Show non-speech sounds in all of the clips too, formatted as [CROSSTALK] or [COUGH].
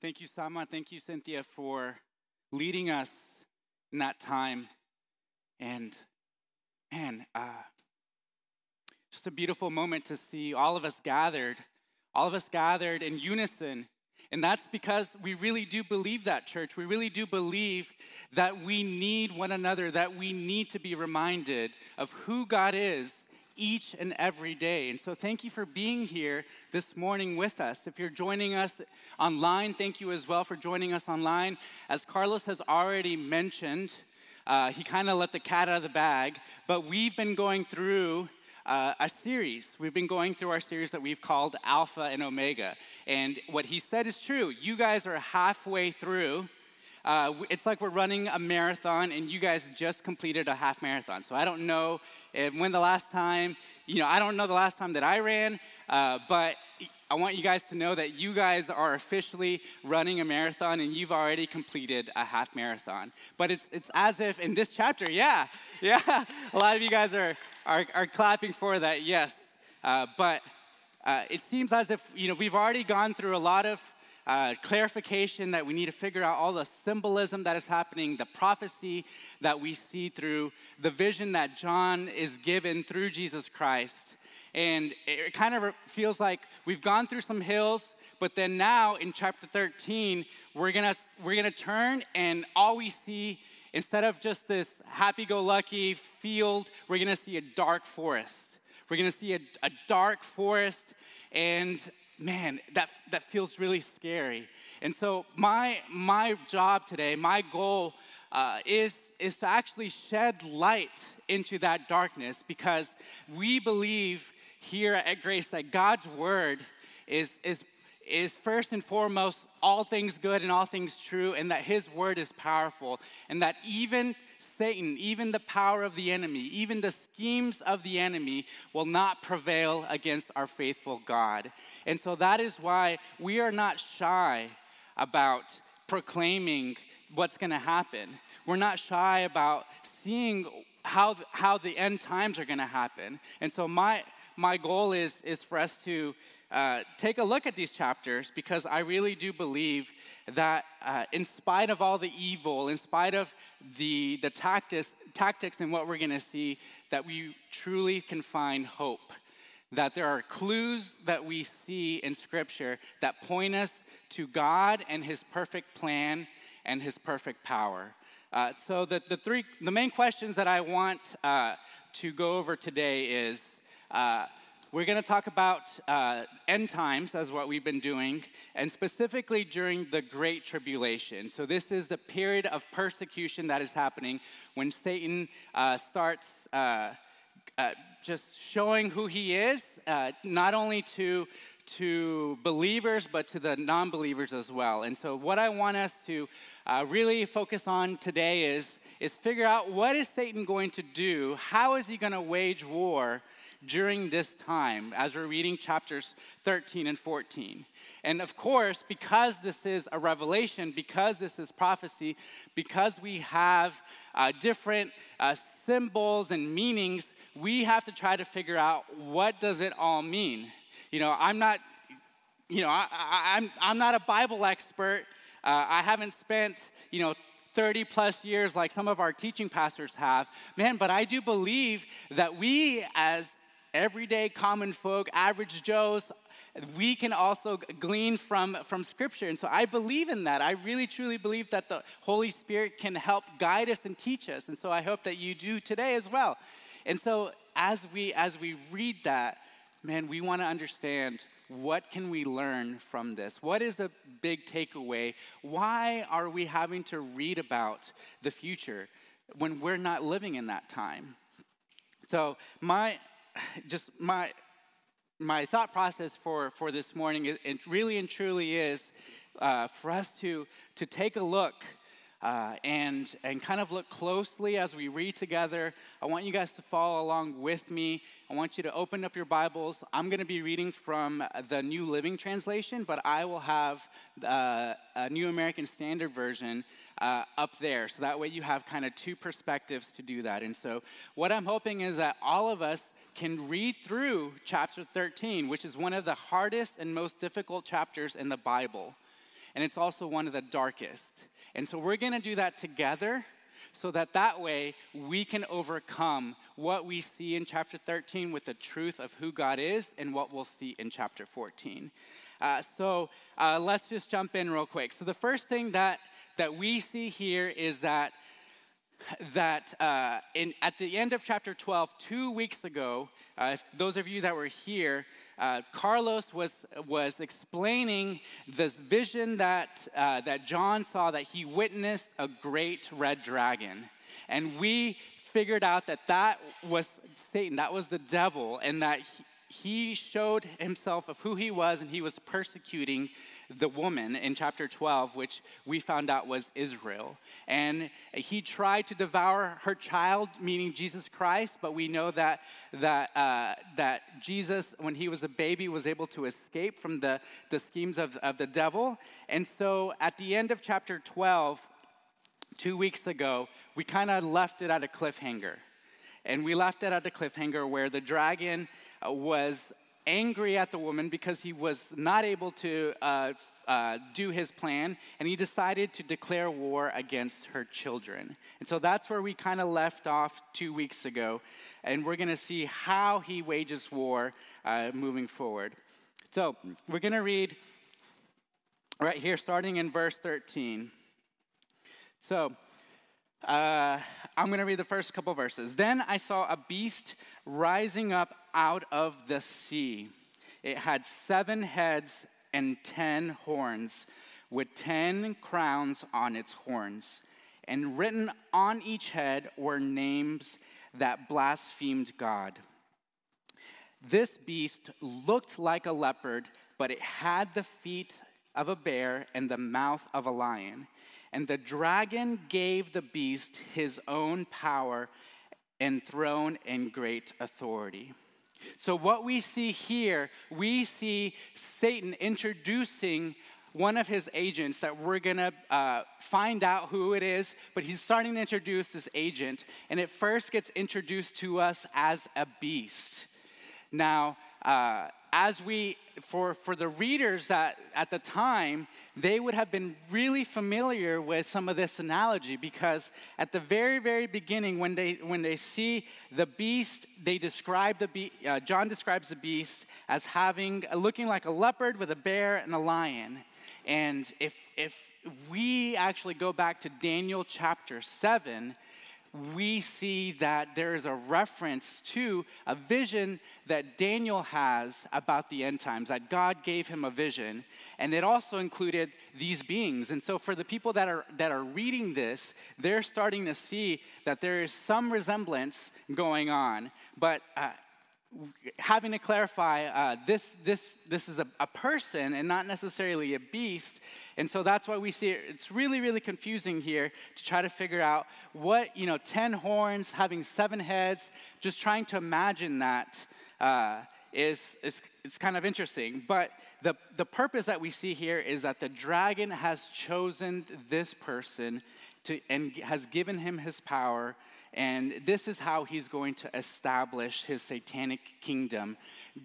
Thank you, Sama. Thank you, Cynthia, for leading us in that time. And man, uh, just a beautiful moment to see all of us gathered, all of us gathered in unison. And that's because we really do believe that, church. We really do believe that we need one another, that we need to be reminded of who God is each and every day. And so, thank you for being here this morning with us. If you're joining us online, thank you as well for joining us online. As Carlos has already mentioned, uh, he kind of let the cat out of the bag, but we've been going through uh, a series. We've been going through our series that we've called Alpha and Omega. And what he said is true. You guys are halfway through. Uh, it's like we're running a marathon and you guys just completed a half marathon. So I don't know if, when the last time, you know, I don't know the last time that I ran, uh, but I want you guys to know that you guys are officially running a marathon and you've already completed a half marathon. But it's, it's as if in this chapter, yeah, [LAUGHS] yeah, a lot of you guys are, are, are clapping for that, yes. Uh, but uh, it seems as if, you know, we've already gone through a lot of uh, clarification that we need to figure out all the symbolism that is happening, the prophecy that we see through the vision that John is given through Jesus Christ. And it kind of feels like we've gone through some hills, but then now in chapter 13, we're gonna, we're gonna turn and all we see, instead of just this happy go lucky field, we're gonna see a dark forest. We're gonna see a, a dark forest, and man, that, that feels really scary. And so, my, my job today, my goal uh, is, is to actually shed light into that darkness because we believe here at Grace that God's word is, is, is first and foremost all things good and all things true, and that his word is powerful, and that even Satan, even the power of the enemy, even the schemes of the enemy will not prevail against our faithful God. And so that is why we are not shy about proclaiming what's going to happen. We're not shy about seeing how, how the end times are going to happen. And so my, my goal is, is for us to uh, take a look at these chapters because I really do believe that uh, in spite of all the evil, in spite of the, the tactics, tactics and what we're going to see, that we truly can find hope. That there are clues that we see in Scripture that point us to God and His perfect plan and His perfect power. Uh, so the, the three, the main questions that I want uh, to go over today is uh, we're going to talk about uh, end times as what we've been doing, and specifically during the Great Tribulation. So, this is the period of persecution that is happening when Satan uh, starts uh, uh just showing who he is, uh, not only to to believers, but to the non believers as well. And so, what I want us to uh, really focus on today is, is figure out what is Satan going to do? How is he going to wage war during this time as we're reading chapters 13 and 14. And of course, because this is a revelation, because this is prophecy, because we have uh, different uh, symbols and meanings, we have to try to figure out what does it all mean. You know, I'm not, you know, I, am I'm, I'm not a Bible expert. Uh, I haven't spent, you know, 30 plus years like some of our teaching pastors have. Man, but I do believe that we as everyday common folk, average Joes, we can also glean from, from Scripture. And so I believe in that. I really, truly believe that the Holy Spirit can help guide us and teach us. And so I hope that you do today as well. And so as we, as we read that, man, we want to understand what can we learn from this? What is the big takeaway? Why are we having to read about the future when we're not living in that time? So, my, just my my thought process for for this morning is, it really and truly is uh, for us to to take a look uh, and and kind of look closely as we read together. I want you guys to follow along with me. I want you to open up your Bibles. I'm going to be reading from the New Living Translation, but I will have uh, a New American Standard Version uh, up there. So that way you have kind of two perspectives to do that. And so, what I'm hoping is that all of us can read through chapter 13, which is one of the hardest and most difficult chapters in the Bible. and it's also one of the darkest. And so we're going to do that together so that that way we can overcome what we see in chapter 13 with the truth of who God is and what we'll see in chapter 14. Uh, so uh, let's just jump in real quick. So the first thing that that we see here is that that uh, in, at the end of chapter 12, two weeks ago, uh, those of you that were here, uh, Carlos was, was explaining this vision that, uh, that John saw that he witnessed a great red dragon. And we figured out that that was Satan, that was the devil, and that he, he showed himself of who he was, and he was persecuting the woman in chapter 12, which we found out was Israel. And he tried to devour her child, meaning Jesus Christ, but we know that, that, uh, that Jesus, when he was a baby, was able to escape from the, the schemes of, of the devil. And so at the end of chapter 12, two weeks ago, we kind of left it at a cliffhanger. And we left it at a cliffhanger where the dragon uh, was angry at the woman because he was not able to uh, uh, do his plan, and he decided to declare war against her children. And so that's where we kind of left off two weeks ago, and we're going to see how he wages war uh, moving forward. So we're going to read right here, starting in verse 13. So, uh, I'm going to read the first couple verses. Then I saw a beast rising up out of the sea. It had seven heads and ten horns, with ten crowns on its horns. And written on each head were names that blasphemed God. This beast looked like a leopard, but it had the feet of a bear and the mouth of a lion. And the dragon gave the beast his own power and throne and great authority. So, what we see here, we see Satan introducing one of his agents that we're gonna uh, find out who it is, but he's starting to introduce this agent, and it first gets introduced to us as a beast. Now, uh, as we, for, for the readers that at the time, they would have been really familiar with some of this analogy because at the very, very beginning, when they, when they see the beast, they describe the beast, uh, John describes the beast as having, looking like a leopard with a bear and a lion. And if, if we actually go back to Daniel chapter 7, we see that there is a reference to a vision that Daniel has about the end times, that God gave him a vision, and it also included these beings. And so, for the people that are, that are reading this, they're starting to see that there is some resemblance going on. But uh, having to clarify uh, this, this, this is a, a, person and not necessarily a beast. And so that's why we see it. It's really, really confusing here to try to figure out what, you know, 10 horns, having seven heads, just trying to imagine that uh, is is, it's kind of interesting. But the, the purpose that we see here is that the dragon has chosen this person to, and has given him his power and this is how he's going to establish his satanic kingdom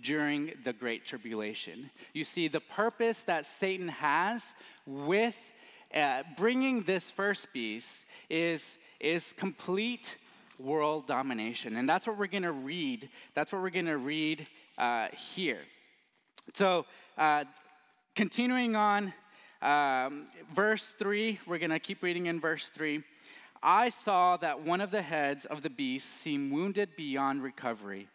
during the Great Tribulation. You see, the purpose that Satan has with uh, bringing this first beast is, is complete world domination. And that's what we're going to read. That's what we're going to read uh, here. So, uh, continuing on, um, verse 3, we're going to keep reading in verse 3. I saw that one of the heads of the beast seemed wounded beyond recovery,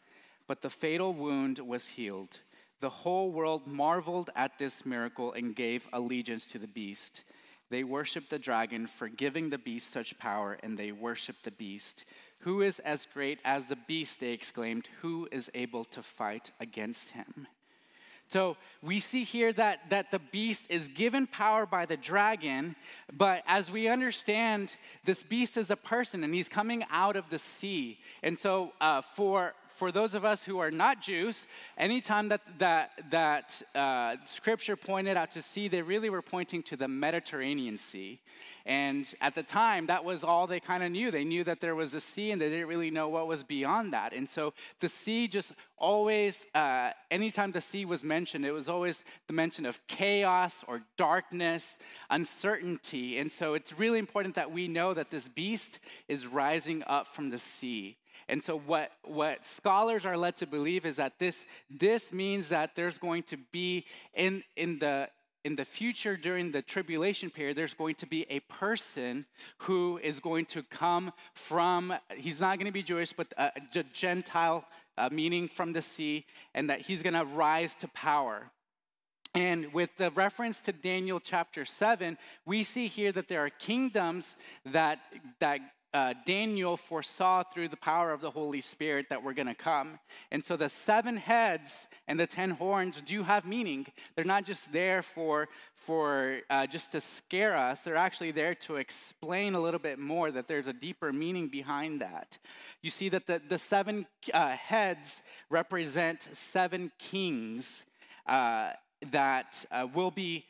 but the fatal wound was healed. The whole world marveled at this miracle and gave allegiance to the beast. They worshiped the dragon for giving the beast such power, and they worshiped the beast. Who is as great as the beast? They exclaimed. Who is able to fight against him? So we see here that, that the beast is given power by the dragon, but as we understand, this beast is a person and he's coming out of the sea. And so uh, for, for those of us who are not Jews, anytime that, that, that uh, scripture pointed out to sea, they really were pointing to the Mediterranean Sea. And at the time, that was all they kind of knew. They knew that there was a sea and they didn't really know what was beyond that. And so the sea just always, uh, anytime the sea was mentioned, it was always the mention of chaos or darkness, uncertainty. And so it's really important that we know that this beast is rising up from the sea. And so what, what scholars are led to believe is that this, this means that there's going to be in, in the in the future during the tribulation period there's going to be a person who is going to come from he's not going to be jewish but a, a gentile uh, meaning from the sea and that he's going to rise to power. And with the reference to Daniel chapter 7, we see here that there are kingdoms that, that uh, Daniel foresaw through the power of the Holy Spirit that were going to come. And so the seven heads and the ten horns do have meaning. They're not just there for, for uh, just to scare us, they're actually there to explain a little bit more that there's a deeper meaning behind that. You see that the, the seven uh, heads represent seven kings uh, that uh, will be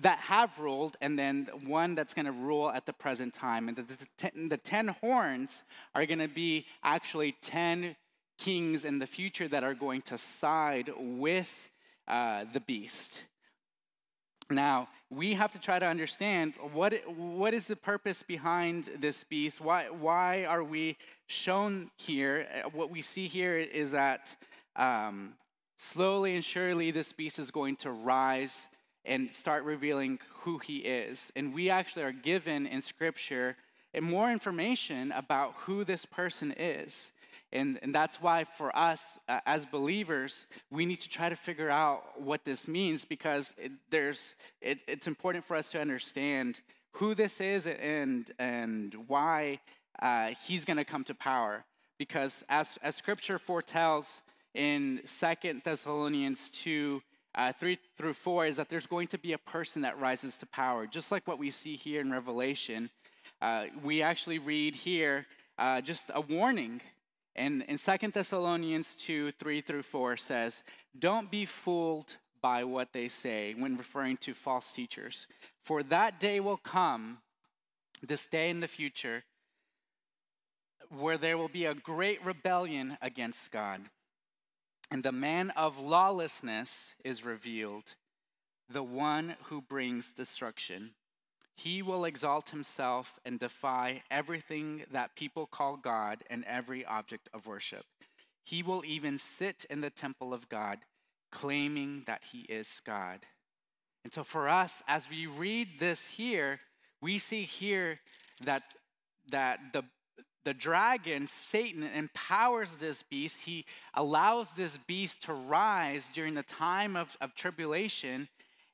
that have ruled, and then one that's going to rule at the present time. And the, the, ten, the ten horns are going to be actually ten kings in the future that are going to side with uh, the beast. Now, we have to try to understand what, what is the purpose behind this beast? Why, why are we shown here? What we see here is that um, slowly and surely this beast is going to rise and start revealing who he is. And we actually are given in scripture more information about who this person is. And, and that's why, for us uh, as believers, we need to try to figure out what this means because it, there's, it, it's important for us to understand who this is and, and why uh, he's going to come to power. Because as, as scripture foretells in Second Thessalonians 2 uh, 3 through 4 is that there's going to be a person that rises to power, just like what we see here in Revelation. Uh, we actually read here uh, just a warning. And in 2 Thessalonians 2 3 through 4 says, Don't be fooled by what they say when referring to false teachers. For that day will come, this day in the future, where there will be a great rebellion against God and the man of lawlessness is revealed, the one who brings destruction. He will exalt himself and defy everything that people call God and every object of worship. He will even sit in the temple of God, claiming that he is God. And so, for us, as we read this here, we see here that, that the, the dragon, Satan, empowers this beast. He allows this beast to rise during the time of, of tribulation,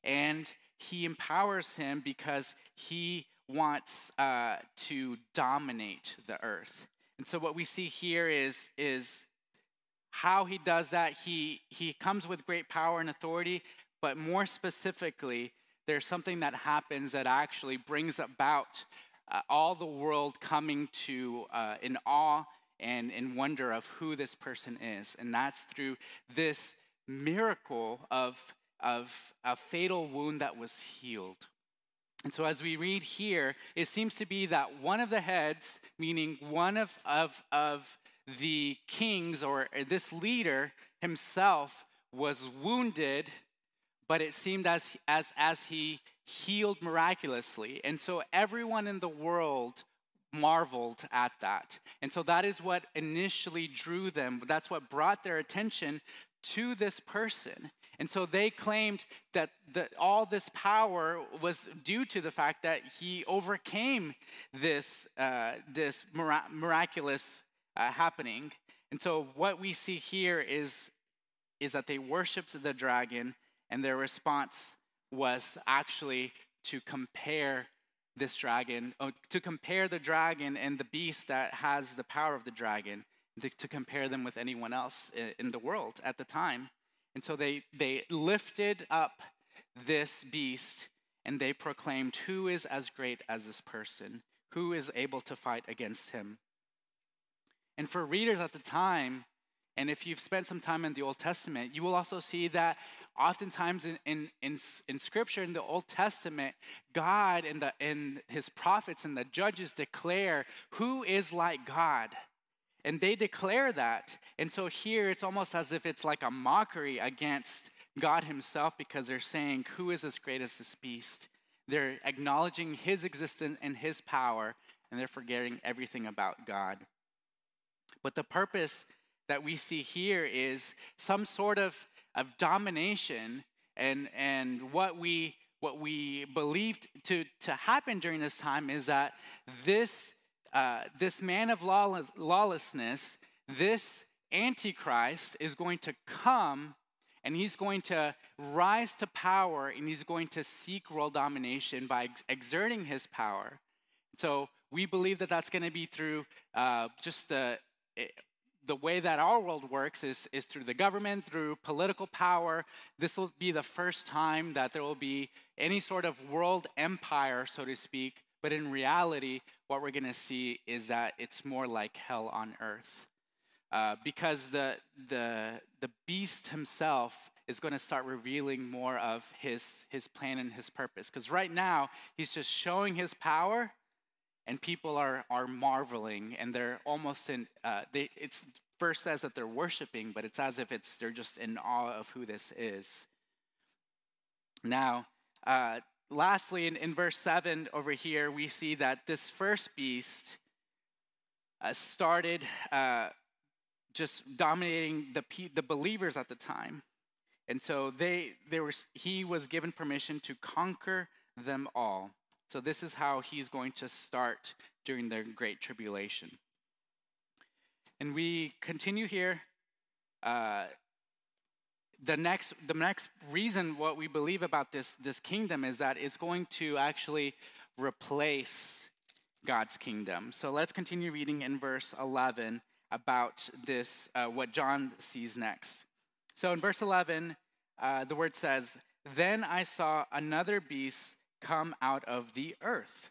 and he empowers him because he wants uh, to dominate the earth. And so, what we see here is, is how he does that. He, he comes with great power and authority, but more specifically, there's something that happens that actually brings about uh, all the world coming to uh, in awe and in wonder of who this person is. And that's through this miracle of, of a fatal wound that was healed. And so, as we read here, it seems to be that one of the heads, meaning one of, of, of the kings or this leader himself, was wounded, but it seemed as, as, as he healed miraculously. And so everyone in the world marveled at that. And so that is what initially drew them. That's what brought their attention to this person. And so they claimed that the, all this power was due to the fact that he overcame this, uh, this mira- miraculous uh, happening. And so what we see here is, is that they worshiped the dragon, and their response was actually to compare this dragon, uh, to compare the dragon and the beast that has the power of the dragon, to, to compare them with anyone else in the world at the time. And so they, they lifted up this beast and they proclaimed, Who is as great as this person? Who is able to fight against him? And for readers at the time, And if you've spent some time in the Old Testament, you will also see that oftentimes in, in, in, in Scripture, in the Old Testament, God and, the, and his prophets and the judges declare who is like God. And they declare that. And so here it's almost as if it's like a mockery against God himself because they're saying, Who is as great as this beast? They're acknowledging his existence and his power, and they're forgetting everything about God. But the purpose that we see here is some sort of, of domination and, and what we what we believed to, to happen during this time is that this, uh, this man of lawless, lawlessness, this Antichrist, is going to come and he's going to rise to power and he's going to seek world domination by ex- exerting his power. So we believe that that's going to be through uh, just the the way that our world works is, is through the government, through political power. This will be the first time that there will be any sort of world empire, so to speak. But in reality, what we're going to see is that it's more like hell on earth. Uh, because the, the, the beast himself is going to start revealing more of his, his plan and his purpose. Because right now, he's just showing his power, and people are, are marveling, and they're almost in, uh, they, it's first says that they're worshiping, but it's as if it's, they're just in awe of who this is. Now, uh, lastly, in, in verse 7 over here, we see that this first beast uh, started uh, just dominating the, the believers at the time. And so they, there was, he was given permission to conquer them all. So this is how he's going to start during the Great Tribulation. And we continue here. Uh, the next, the next reason what we believe about this, this kingdom is that it's going to actually replace God's kingdom. So let's continue reading in verse 11 about this, uh, what John sees next. So in verse 11, uh, the word says, Then I saw another beast come out of the earth.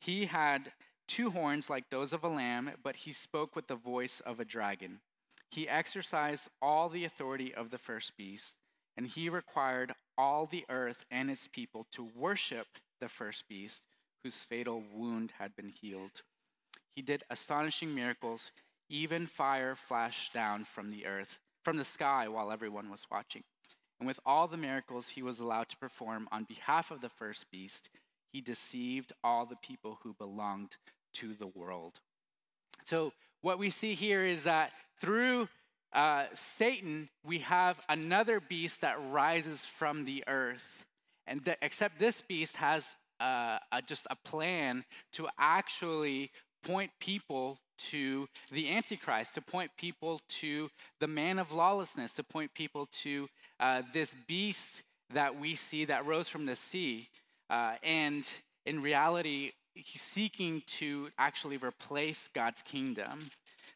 He had two horns like those of a lamb, but he spoke with the voice of a dragon. He exercised all the authority of the first beast, and he required all the earth and its people to worship the first beast, whose fatal wound had been healed. He did astonishing miracles even fire flashed down from the earth, from the sky, while everyone was watching. And with all the miracles he was allowed to perform on behalf of the first beast, he deceived all the people who belonged to the world. So, what we see here is that through uh, Satan, we have another beast that rises from the earth. And except this beast has uh, a, just a plan to actually point people to the Antichrist, to point people to the man of lawlessness, to point people to uh, this beast that we see that rose from the sea. Uh, and in reality, he's seeking to actually replace God's kingdom.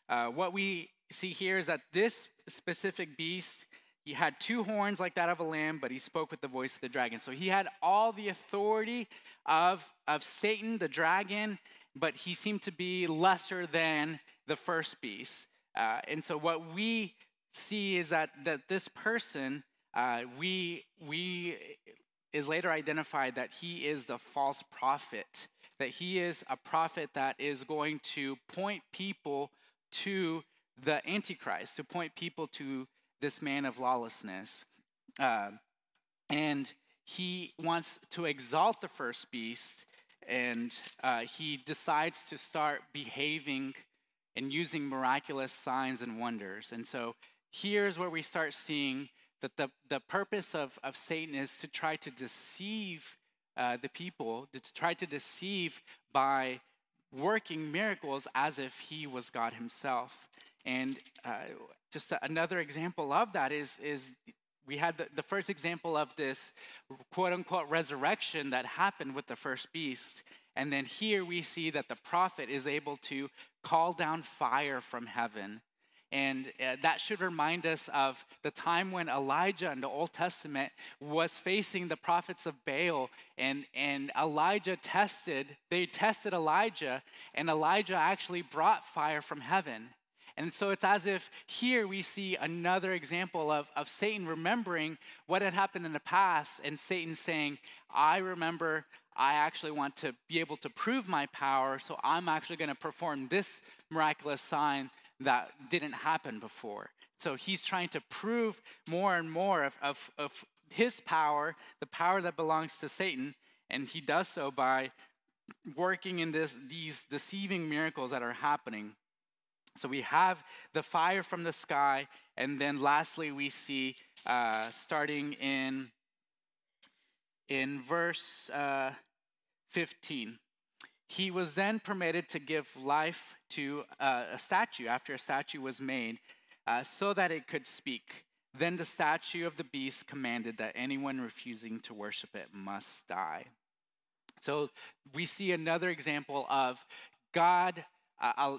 Uh, what we see here is that this specific beast, he had two horns like that of a lamb, but he spoke with the voice of the dragon. So he had all the authority of, of Satan, the dragon, but he seemed to be lesser than the first beast. Uh, and so what we see is that, that this person, uh, we, we is later identified that he is the false prophet, that he is a prophet that is going to point people to the Antichrist, to point people to this man of lawlessness. Uh, and he wants to exalt the first beast and uh, he decides to start behaving and using miraculous signs and wonders. And so here's where we start seeing that the, the purpose of, of Satan is to try to deceive uh, the people, to try to deceive by working miracles as if he was God himself. And uh, just another example of that is, is we had the, the first example of this quote unquote resurrection that happened with the first beast. And then here we see that the prophet is able to call down fire from heaven. And uh, that should remind us of the time when Elijah in the Old Testament was facing the prophets of Baal, and, and Elijah tested, they tested Elijah, and Elijah actually brought fire from heaven. And so it's as if here we see another example of, of Satan remembering what had happened in the past and Satan saying, I remember I actually want to be able to prove my power, so I'm actually going to perform this miraculous sign that didn't happen before. So he's trying to prove more and more of, of, of his power, the power that belongs to Satan, and he does so by working in this, these deceiving miracles that are happening. So we have the fire from the sky, and then lastly, we see uh, starting in in verse uh, 15. He was then permitted to give life to uh, a statue after a statue was made, uh, so that it could speak. Then the statue of the beast commanded that anyone refusing to worship it must die. So we see another example of God. Uh,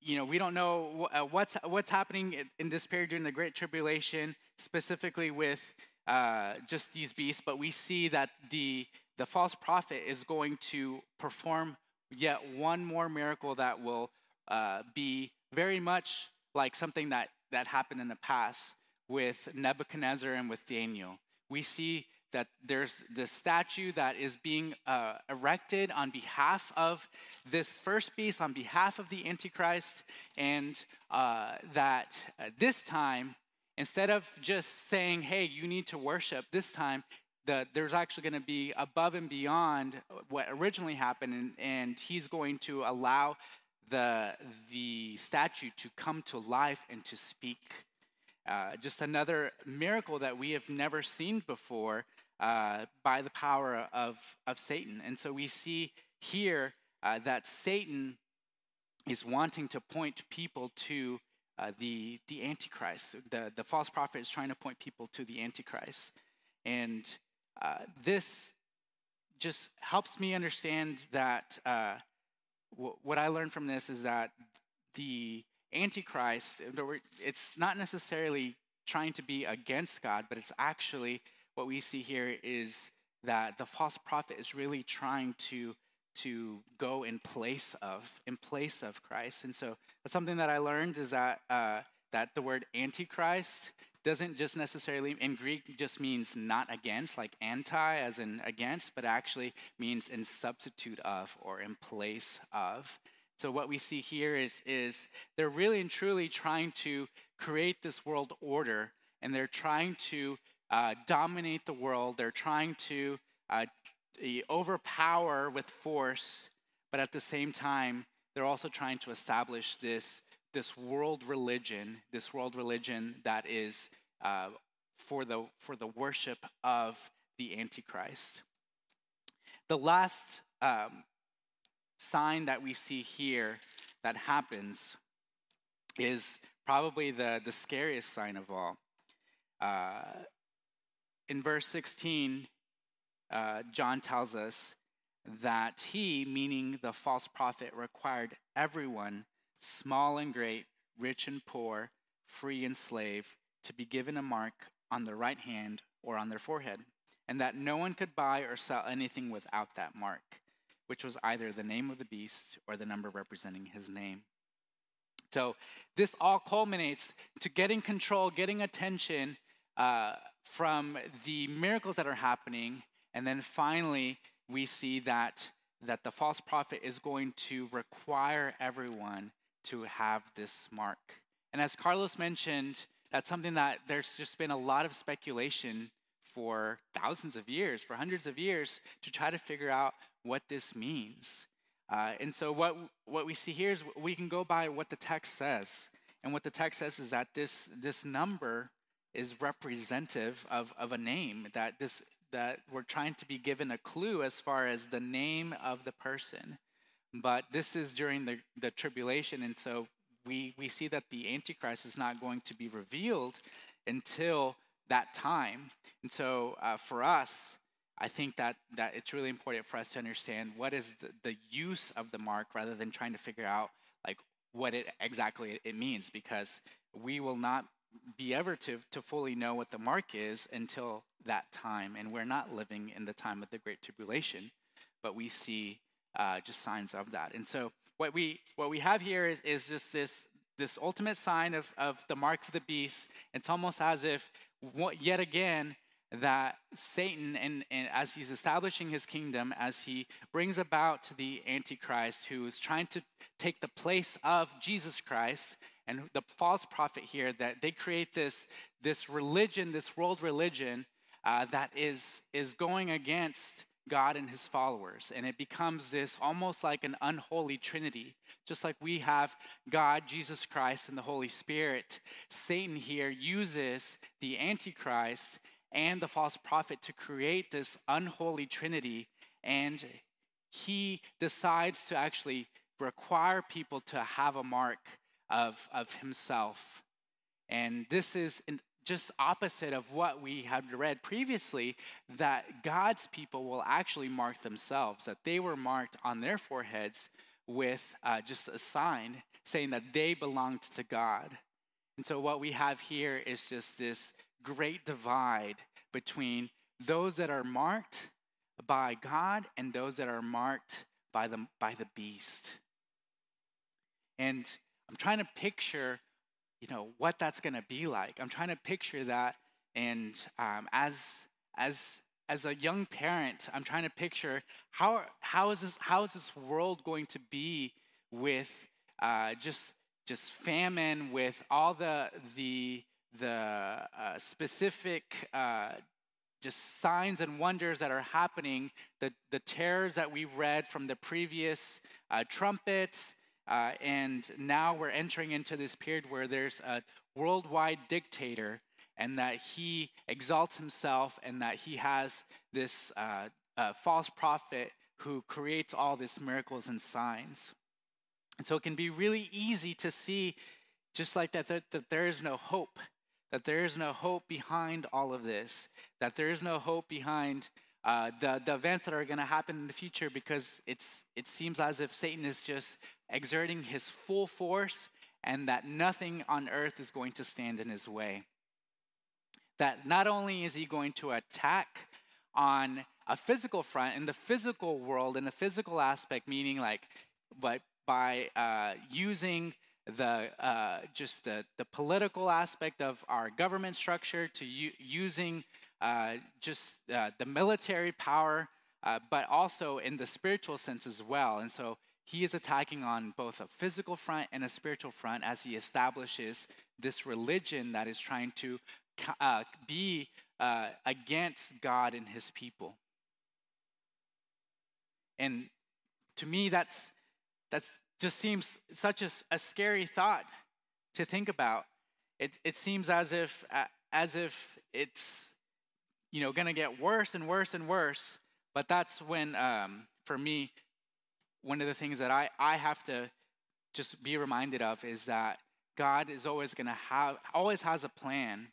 you know, we don't know uh, what's what's happening in this period during the Great Tribulation, specifically with uh, just these beasts, but we see that the the false prophet is going to perform yet one more miracle that will uh, be very much like something that that happened in the past with Nebuchadnezzar and with Daniel. We see that there's this statue that is being uh, erected on behalf of this first beast, on behalf of the Antichrist, and uh, that uh, this time, instead of just saying, hey, you need to worship, this time, the, there's actually going to be above and beyond what originally happened, and, and he's going to allow the, the statue to come to life and to speak. Uh, just another miracle that we have never seen before uh, by the power of, of Satan. And so we see here uh, that Satan is wanting to point people to uh, the, the Antichrist. The, the false prophet is trying to point people to the Antichrist. And uh, this just helps me understand that uh, what I learned from this is that the Antichrist, it's not necessarily trying to be against God, but it's actually what we see here is that the false prophet is really trying to to go in place of in place of Christ. And so that's something that I learned is that uh, that the word antichrist doesn't just necessarily in Greek just means not against, like anti as in against, but actually means in substitute of or in place of. So what we see here is is they're really and truly trying to create this world order, and they're trying to uh, dominate the world. They're trying to uh, overpower with force, but at the same time, they're also trying to establish this, this world religion, this world religion that is uh, for, the, for the worship of the Antichrist. The last um, sign that we see here that happens is probably the, the scariest sign of all. Uh, in verse 16, uh, John tells us that he, meaning the false prophet, required everyone, small and great, rich and poor, free and slave, to be given a mark on their right hand or on their forehead, and that no one could buy or sell anything without that mark, which was either the name of the beast or the number representing his name. So this all culminates to getting control, getting attention uh, from the miracles that are happening. And then finally, we see that, that the false prophet is going to require everyone to have this mark. And as Carlos mentioned, that's something that there's just been a lot of speculation for thousands of years, for hundreds of years, to try to figure out what this means. Uh, and so, what, what we see here is we can go by what the text says. And what the text says is that this, this number is representative of, of a name that this that we're trying to be given a clue as far as the name of the person but this is during the, the tribulation and so we, we see that the antichrist is not going to be revealed until that time and so uh, for us i think that, that it's really important for us to understand what is the, the use of the mark rather than trying to figure out like what it exactly it means because we will not be ever to, to fully know what the mark is until that time. And we're not living in the time of the Great Tribulation, but we see uh, just signs of that. And so what we what we have here is, is just this this ultimate sign of, of the mark of the beast. It's almost as if, yet again, that Satan, and, and as he's establishing his kingdom, as he brings about the Antichrist who is trying to take the place of Jesus Christ, and the false prophet here, that they create this, this religion, this world religion, uh, that is, is going against God and his followers. And it becomes this almost like an unholy trinity. Just like we have God, Jesus Christ, and the Holy Spirit, Satan here uses the Antichrist and the false prophet to create this unholy trinity. And he decides to actually require people to have a mark of, of himself. And this is just opposite of what we had read previously that God's people will actually mark themselves, that they were marked on their foreheads with uh, just a sign saying that they belonged to God. And so, what we have here is just this great divide between those that are marked by God and those that are marked by the, by the beast. And I'm trying to picture, you know, what that's going to be like. I'm trying to picture that, and um, as as as a young parent, I'm trying to picture how how is this how is this world going to be with uh, just just famine, with all the the the uh, specific uh, just signs and wonders that are happening, the, the terrors that we've read from the previous uh, trumpets, uh, and now we're entering into this period where there's a worldwide dictator and that he exalts himself and that he has this uh, uh, false prophet who creates all these miracles and signs. And so it can be really easy to see, just like that, that, that there is no hope, that there is no hope behind all of this, that there is no hope behind uh, the, the events that are going to happen in the future because it's, it seems as if Satan is just exerting his full force and that nothing on earth is going to stand in his way. That not only is he going to attack on a physical front, in the physical world, in the physical aspect, meaning like by, by uh, using the uh, just the, the political aspect of our government structure to u- using just uh, the military power, uh, but also in the spiritual sense as well. And so he is attacking on both a physical front and a spiritual front as he establishes this religion that is trying to uh, be uh, against God and his people. And to me, that's, that's just seems such a, a scary thought to think about. It, it seems as if, uh, as if it's you know going to get worse and worse and worse. But that's when, um, for me, one of the things that I, I have to just be reminded of is that God is always going to have, always has a plan.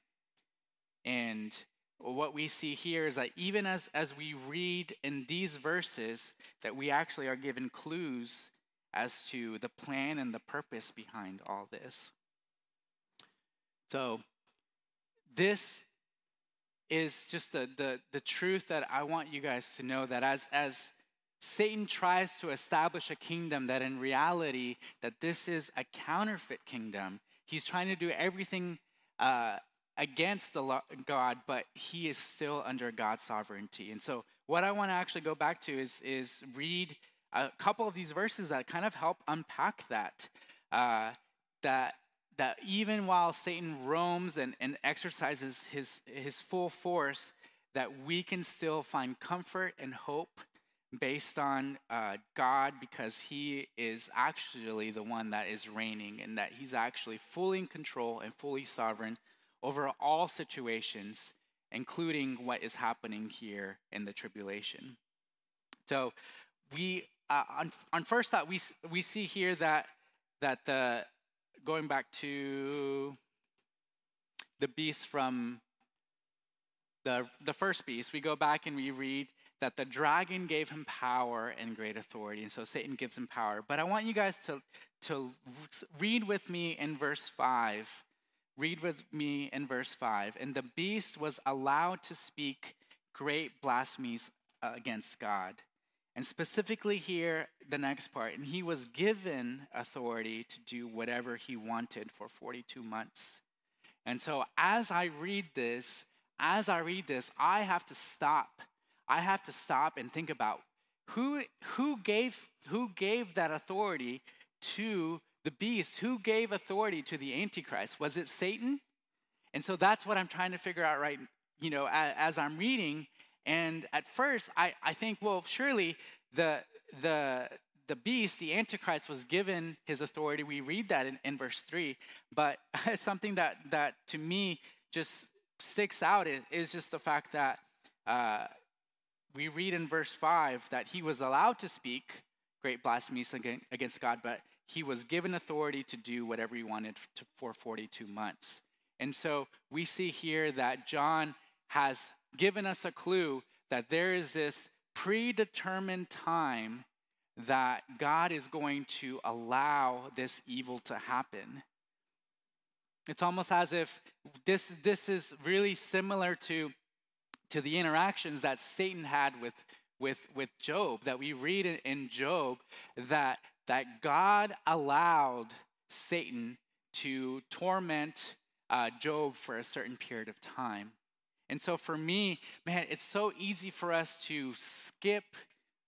And what we see here is that even as, as we read in these verses, that we actually are given clues as to the plan and the purpose behind all this. So, this is just the, the, the truth that I want you guys to know that as, as Satan tries to establish a kingdom that in reality that this is a counterfeit kingdom. He's trying to do everything uh, against the God, but he is still under God's sovereignty. And so, what I want to actually go back to is is read a couple of these verses that kind of help unpack that. Uh, that that even while Satan roams and, and exercises his his full force, that we can still find comfort and hope based on uh, God because He is actually the one that is reigning and that He's actually fully in control and fully sovereign over all situations, including what is happening here in the tribulation. So, we uh, on, on first thought we we see here that that the going back to the beast from the the first beast, we go back and we read that the dragon gave him power and great authority. And so Satan gives him power. But I want you guys to, to read with me in verse 5. Read with me in verse 5. And the beast was allowed to speak great blasphemies against God. And specifically here, the next part, and he was given authority to do whatever he wanted for 42 months. And so as I read this, as I read this, I have to stop. I have to stop and think about who, who, gave, who gave that authority to the beast? Who gave authority to the Antichrist? Was it Satan? And so that's what I'm trying to figure out right, you know, as, as I'm reading. And at first, I, I think, well, surely the, the, the beast, the Antichrist, was given his authority. We read that in, in verse 3. But [LAUGHS] something that, that to me just sticks out is, is just the fact that uh, we read in verse 5 that he was allowed to speak great blasphemies against God, but he was given authority to do whatever he wanted for 42 months. And so we see here that John has given us a clue that there is this predetermined time that God is going to allow this evil to happen. It's almost as if this, this is really similar to, to the interactions that Satan had with, with, with Job, that we read in, Job, that, that God allowed Satan to torment uh, Job for a certain period of time. And so for me, man, it's so easy for us to skip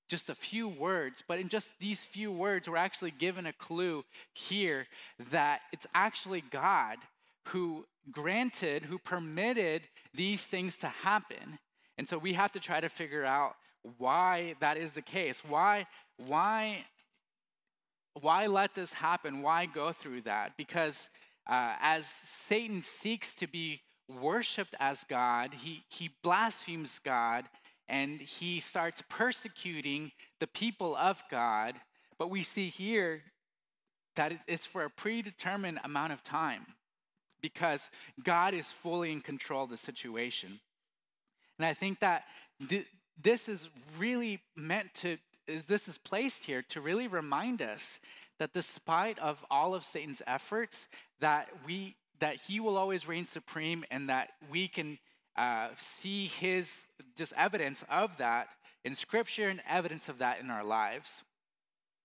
just a few words, but in just these few words, we're actually given a clue here that it's actually God who granted, who permitted these things to happen. And so we have to try to figure out why that is the case. Why, why, why let this happen? Why go through that? Because uh, as Satan seeks to be worshiped as God, he, he blasphemes God and he starts persecuting the people of God. But we see here that it's for a predetermined amount of time because God is fully in control of the situation. And I think that th- this is really meant to, is this is placed here to really remind us that despite of all of Satan's efforts, that we that he will always reign supreme and that we can uh, see his just evidence of that in scripture and evidence of that in our lives.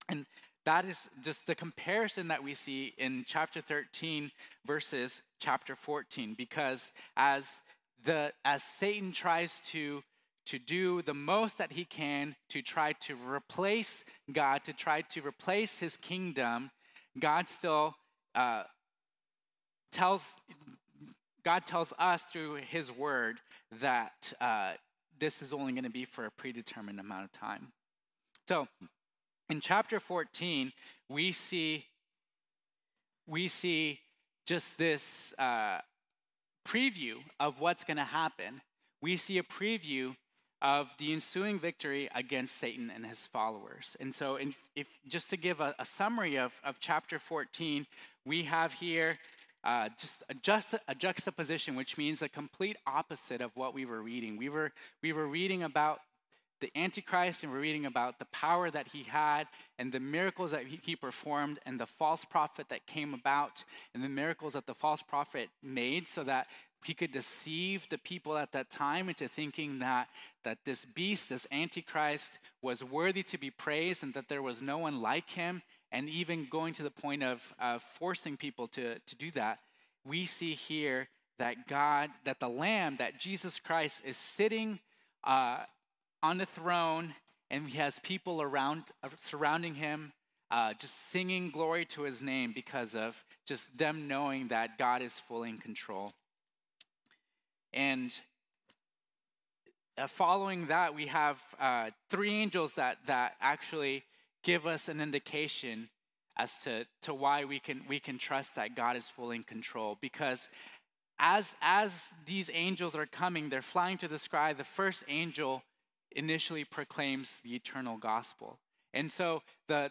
And that is just the comparison that we see in chapter 13 versus chapter 14 because as the as Satan tries to to do the most that he can to try to replace God, to try to replace his kingdom, God still uh, tells, God tells us through his word that uh, this is only going to be for a predetermined amount of time. So in chapter 14, we see, we see just this uh, preview of what's going to happen. We see a preview of the ensuing victory against Satan and his followers. And so, if just to give a, a summary of, of chapter 14, we have here uh, just, a, just a juxtaposition, which means a complete opposite of what we were reading. We were, we were reading about the Antichrist and we're reading about the power that he had and the miracles that he performed and the false prophet that came about and the miracles that the false prophet made so that he could deceive the people at that time into thinking that, that this beast, this Antichrist, was worthy to be praised and that there was no one like him, and even going to the point of uh, forcing people to, to do that. We see here that God, that the Lamb, that Jesus Christ is sitting uh, on the throne, and he has people around uh, surrounding him, uh, just singing glory to his name because of just them knowing that God is fully in control. And uh, following that, we have uh, three angels that, that actually give us an indication as to, to why we can, we can trust that God is fully in control. Because as, as these angels are coming, they're flying to the sky, the first angel initially proclaims the eternal gospel. And so the,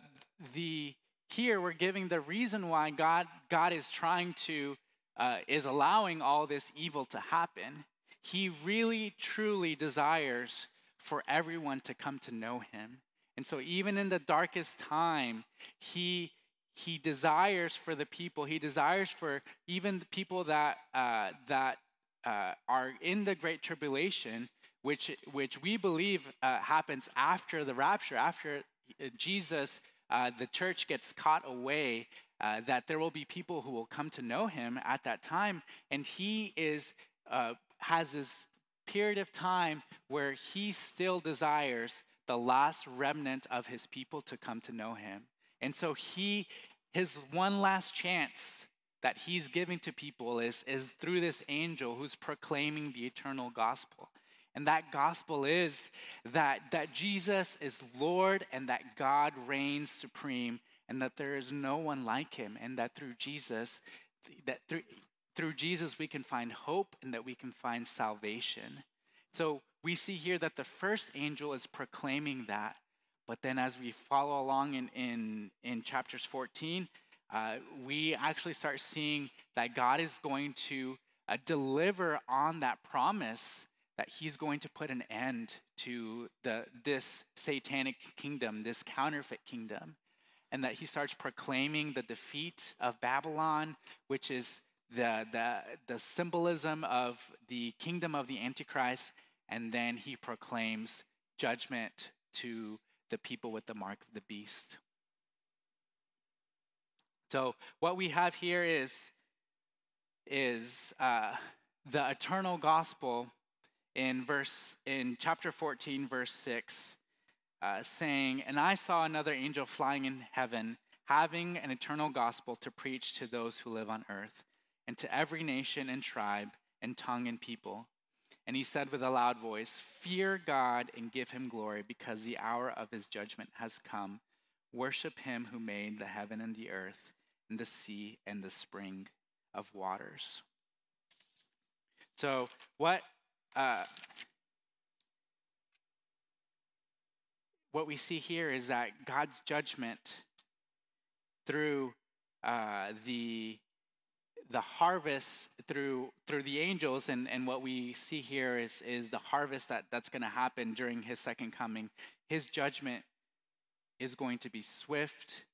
the, here we're giving the reason why God, God is trying to uh, is allowing all this evil to happen, he really, truly desires for everyone to come to know him. And so, even in the darkest time, he he desires for the people. He desires for even the people that uh, that uh, are in the great tribulation. which, which we believe uh, happens after the rapture, after uh, Jesus, uh, the church gets caught away, uh, that there will be people who will come to know him at that time. And he is, has this period of time where he still desires the last remnant of his people to come to know him. And so he, his one last chance that he's giving to people is, is through this angel who's proclaiming the eternal gospel. And that gospel is that, that Jesus is Lord and that God reigns supreme and that there is no one like him and that through Jesus, that through, through Jesus we can find hope and that we can find salvation. So we see here that the first angel is proclaiming that. But then as we follow along in, in, in chapters 14, uh, we actually start seeing that God is going to uh, deliver on that promise that he's going to put an end to the, this satanic kingdom, this counterfeit kingdom, and that he starts proclaiming the defeat of Babylon, which is the, the, the symbolism of the kingdom of the Antichrist, and then he proclaims judgment to the people with the mark of the beast. So, what we have here is, is uh, the eternal gospel in verse in chapter 14 verse 6 uh, saying and i saw another angel flying in heaven having an eternal gospel to preach to those who live on earth and to every nation and tribe and tongue and people and he said with a loud voice fear god and give him glory because the hour of his judgment has come. Worship him who made the heaven and the earth and the sea and the spring of waters. So what uh, what we see here is that God's judgment through uh, the the harvest through through the angels and, and what we see here is is the harvest that, that's going to happen during his second coming his judgment is going to be swift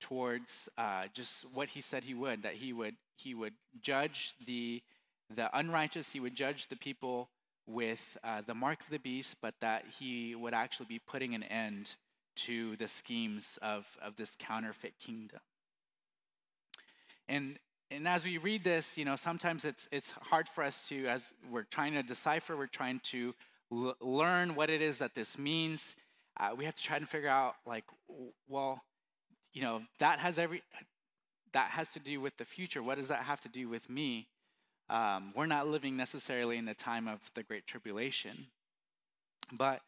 towards uh, just what he said he would that he would he would judge the the unrighteous, he would judge the people with uh, the mark of the beast, but that he would actually be putting an end to the schemes of, of this counterfeit kingdom. And, and as we read this, you know, sometimes it's, it's hard for us to, as we're trying to decipher, we're trying to l- learn what it is that this means. Uh, we have to try to figure out, like, well, you know, that has every, that has to do with the future. What does that have to do with me? Um, we're not living necessarily in the time of the Great Tribulation. But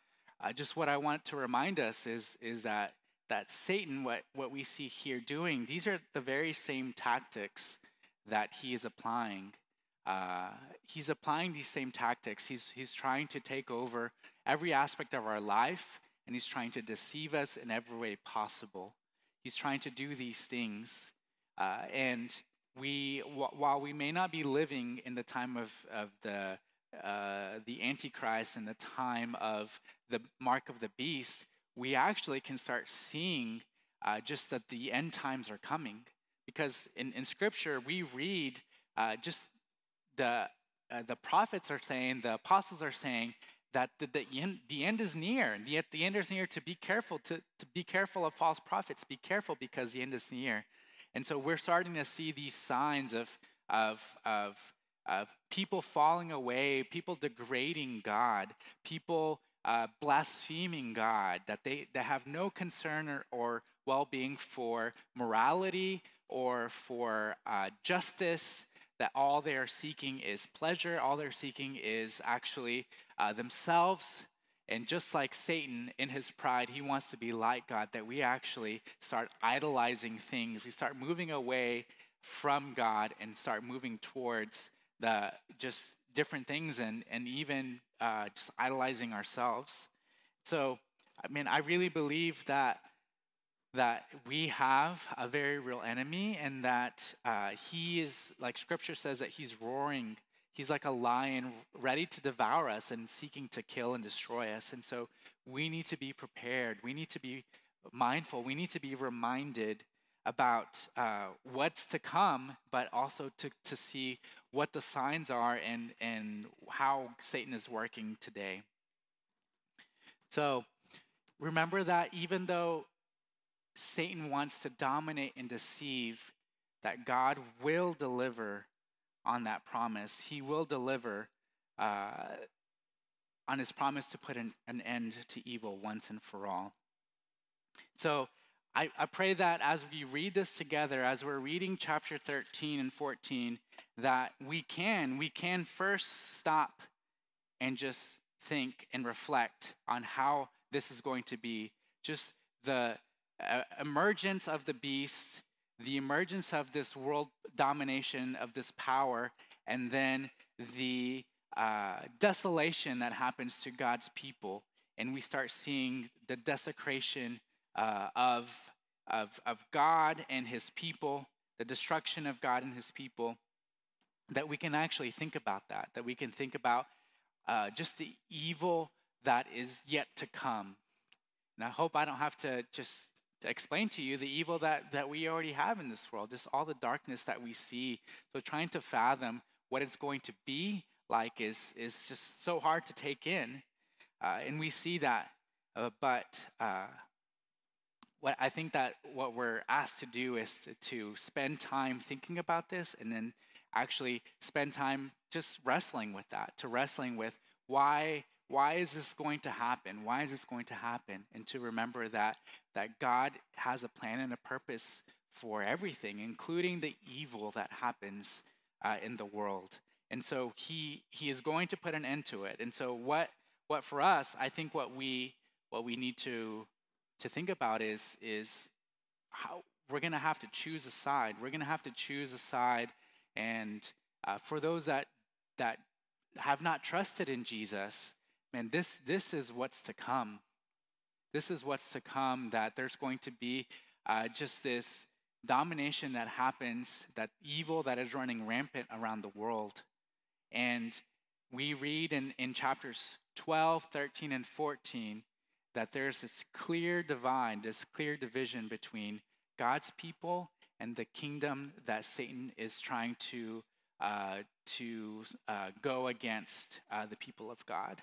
uh, just what I want to remind us is, is that, that Satan, what, what we see here doing, these are the very same tactics that he is applying. Uh, he's applying these same tactics. He's, he's trying to take over every aspect of our life, and he's trying to deceive us in every way possible. He's trying to do these things. Uh, and we, while we may not be living in the time of, of the, uh, the Antichrist and the time of the mark of the beast, we actually can start seeing uh, just that the end times are coming. Because in, in Scripture, we read uh, just the, uh, the prophets are saying, the apostles are saying, that the, the, end, the end is near. And the, the end is near to be careful, to, to be careful of false prophets. Be careful because the end is near. And so we're starting to see these signs of, of, of, of people falling away, people degrading God, people uh, blaspheming God, that they, they have no concern or, or well being for morality or for uh, justice, that all they are seeking is pleasure, all they're seeking is actually uh, themselves and just like Satan in his pride, he wants to be like God, that we actually start idolizing things. We start moving away from God and start moving towards the just different things and, and even uh, just idolizing ourselves. So, I mean, I really believe that that we have a very real enemy and that uh, he is, like scripture says, that he's roaring He's like a lion ready to devour us and seeking to kill and destroy us. And so we need to be prepared. We need to be mindful. We need to be reminded about uh, what's to come, but also to, to see what the signs are and, and how Satan is working today. So remember that even though Satan wants to dominate and deceive, that God will deliver on that promise. He will deliver uh, on his promise to put an, an end to evil once and for all. So I, I pray that as we read this together, as we're reading chapter 13 and 14, that we can, we can first stop and just think and reflect on how this is going to be. Just the emergence of the beast, the emergence of this world domination, of this power, and then the uh, desolation that happens to God's people. And we start seeing the desecration uh, of, of, of God and his people, the destruction of God and his people, that we can actually think about that, that we can think about uh, just the evil that is yet to come. And I hope I don't have to just to explain to you the evil that, that we already have in this world, just all the darkness that we see. So trying to fathom what it's going to be like is, is just so hard to take in. Uh, and we see that. Uh, but uh, what I think that what we're asked to do is to, to spend time thinking about this and then actually spend time just wrestling with that, to wrestling with why why is this going to happen? Why is this going to happen? And to remember that that God has a plan and a purpose for everything, including the evil that happens uh, in the world. And so he he is going to put an end to it. And so what what for us, I think what we what we need to to think about is is how we're going to have to choose a side. We're going to have to choose a side, and uh, for those that that have not trusted in Jesus, man, this this is what's to come. This is what's to come. That there's going to be uh, just this domination that happens, that evil that is running rampant around the world, and we read in, in chapters 12, 13, and 14 that there's this clear divide, this clear division between God's people and the kingdom that Satan is trying to uh, to uh, go against uh, the people of God.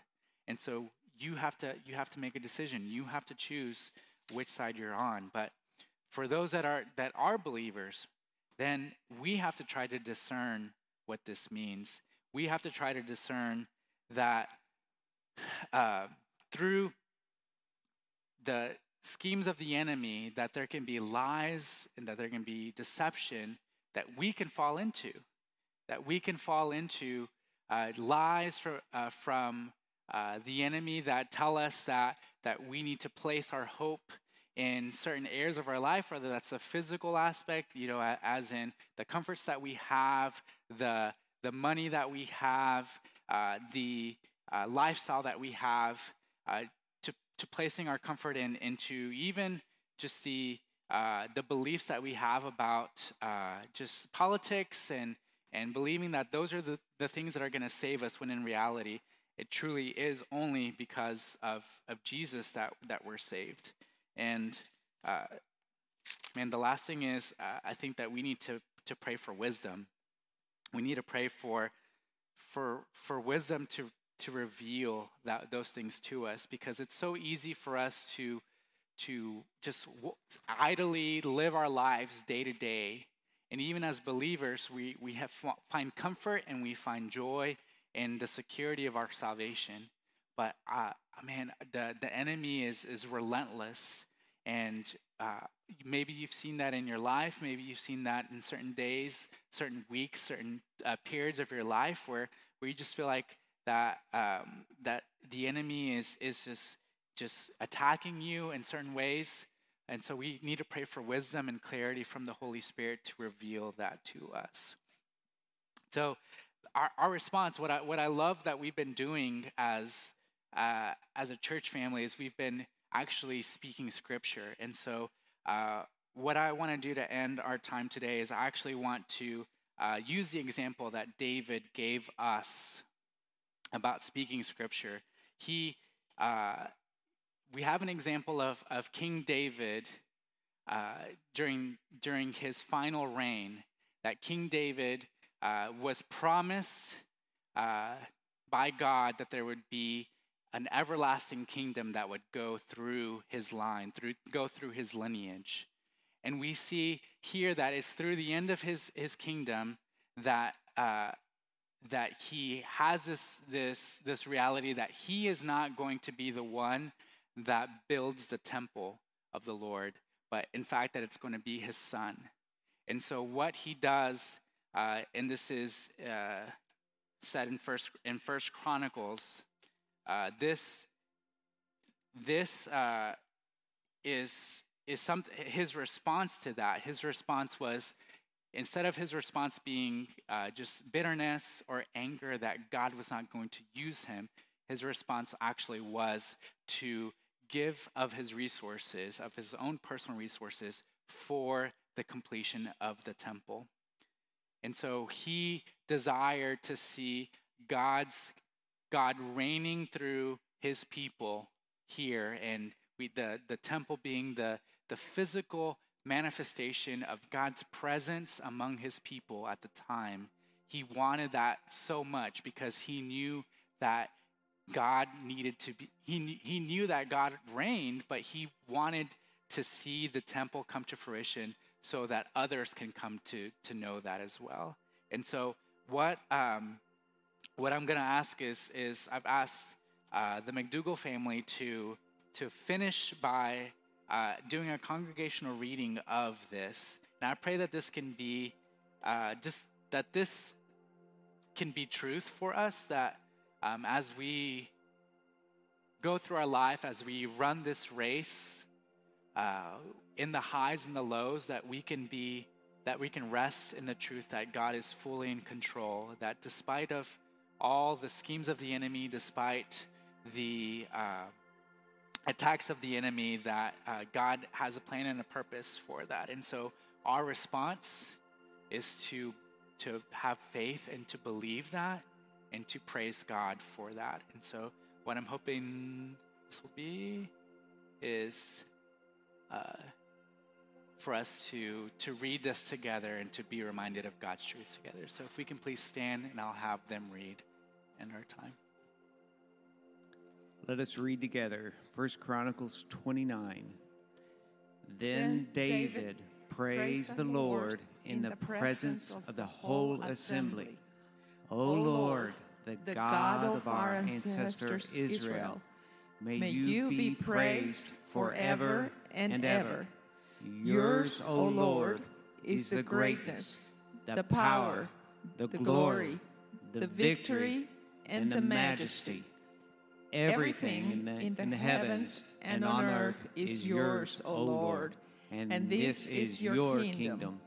And so you have to you have to make a decision. You have to choose which side you're on. But for those that are that are believers, then we have to try to discern what this means. We have to try to discern that [SIGHS] uh, through the schemes of the enemy that there can be lies and that there can be deception that we can fall into. That we can fall into uh, lies for, uh, from uh, the enemy that tell us that, that we need to place our hope in certain areas of our life, whether that's a physical aspect, you know, as in the comforts that we have, the, the money that we have, uh, the uh, lifestyle that we have, uh, to placing our comfort in into even just the uh, the beliefs that we have about just politics and and believing that those are the, the things that are going to save us when in reality it truly is only because of, of jesus that, that we're saved and uh, man the last thing is uh, i think that we need to, to pray for wisdom we need to pray for for for wisdom to to reveal that, those things to us because it's so easy for us to, to just w- idly live our lives day to day. And even as believers, we, we have find comfort and we find joy in the security of our salvation. But uh, man, the, the enemy is, is relentless. And uh, maybe you've seen that in your life. Maybe you've seen that in certain days, certain weeks, certain uh, periods of your life where, where you just feel like that um, that the enemy is is just just attacking you in certain ways and so we need to pray for wisdom and clarity from the holy spirit to reveal that to us so our, our response what i what i love that we've been doing as uh, as a church family is we've been actually speaking scripture and so uh, what i want to do to end our time today is i actually want to uh, use the example that david gave us about speaking scripture. He, uh, we have an example of, of King David uh, during, during his final reign, that King David uh, was promised uh, by God that there would be an everlasting kingdom that would go through his line, through, go through his lineage. And we see here that it's through the end of his, his kingdom that, uh, that he has this, this, this reality that he is not going to be the one that builds the temple of the Lord, but in fact, that it's going to be his son. And so, what he does, uh, and this is uh, said in First in First Chronicles, uh, this this uh, is is some his response to that. His response was instead of his response being uh, just bitterness or anger that God was not going to use him, his response actually was to give of his resources, of his own personal resources, for the completion of the temple. And so he desired to see God's God reigning through his people here and we, the, the temple being the, the physical manifestation of God's presence among his people at the time. He wanted that so much because he knew that God needed to be, he, he knew that God reigned, but he wanted to see the temple come to fruition so that others can come to, to know that as well. And so, what, um, what I'm going to ask is, is I've asked uh, the McDougall family to, to finish by uh, doing a congregational reading of this. And I pray that this can be uh, just that this can be truth for us, that um, as we go through our life, as we run this race, uh, in the highs and the lows, that we can be, that we can rest in the truth that God is fully in control, that despite of all the schemes of the enemy, despite the uh, attacks of the enemy, that uh, God has a plan and a purpose for that. And so our response is to, to have faith and to believe that and to praise God for that. And so what I'm hoping this will be is uh, for us to, to read this together and to be reminded of God's truth together. So if we can please stand and I'll have them read in our time. Let us read together First Chronicles 29. Then David praised the Lord in the presence of the whole assembly. O Lord, the God of our ancestor Israel, may you be praised forever and ever. Yours, O Lord, is the greatness, the power, the glory, the victory, and the majesty. Everything in the, in the, heavens and on earth is yours, O Lord, and this is your kingdom.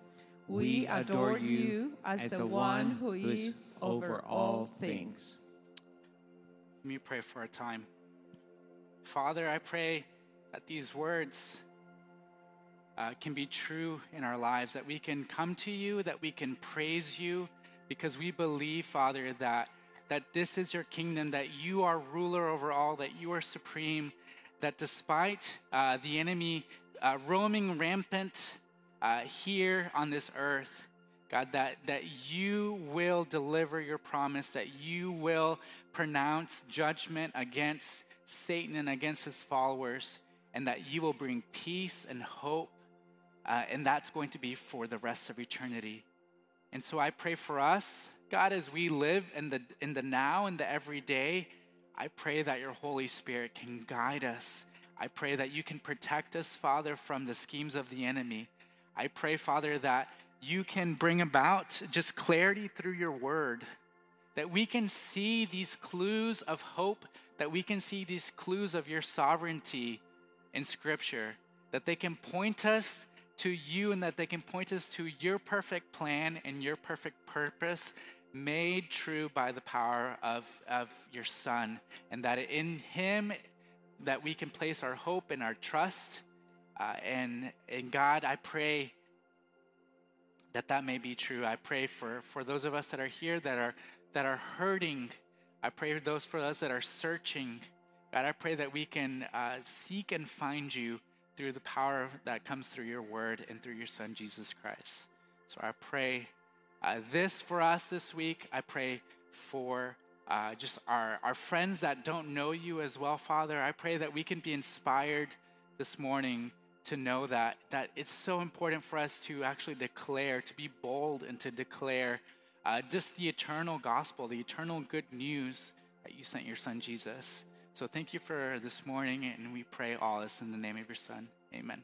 We adore you as the one who is over all things. Let me pray for a time. Father, I pray that these words uh, can be true in our lives, that we can come to you, that we can praise you, because we believe, Father, that that this is your kingdom, that you are ruler over all, that you are supreme, that despite uh, the enemy uh, roaming rampant uh, here on this earth, God, that, that you will deliver your promise, that you will pronounce judgment against Satan and against his followers, and that you will bring peace and hope, uh, and that's going to be for the rest of eternity. And so I pray for us God, as we live in the, in the now and the everyday, I pray that your Holy Spirit can guide us. I pray that you can protect us, Father, from the schemes of the enemy. I pray, Father, that you can bring about just clarity through your word, that we can see these clues of hope, that we can see these clues of your sovereignty in Scripture, that they can point us to you and that they can point us to your perfect plan and your perfect purpose made true by the power of, of your son and that in him that we can place our hope and our trust uh, and in god i pray that that may be true. I pray for for those of us that are here that are that are hurting i pray for those for us that are searching god i pray that we can uh, seek and find you through the power that comes through your word and through your son jesus christ so i pray uh, this for us this week. I pray for uh, just our, our friends that don't know you as well, Father. I pray that we can be inspired this morning to know that, that it's so important for us to actually declare, to be bold and to declare uh, just the eternal gospel, the eternal good news that you sent your son Jesus. So thank you for this morning, and we pray all this in the name of your son. Amen.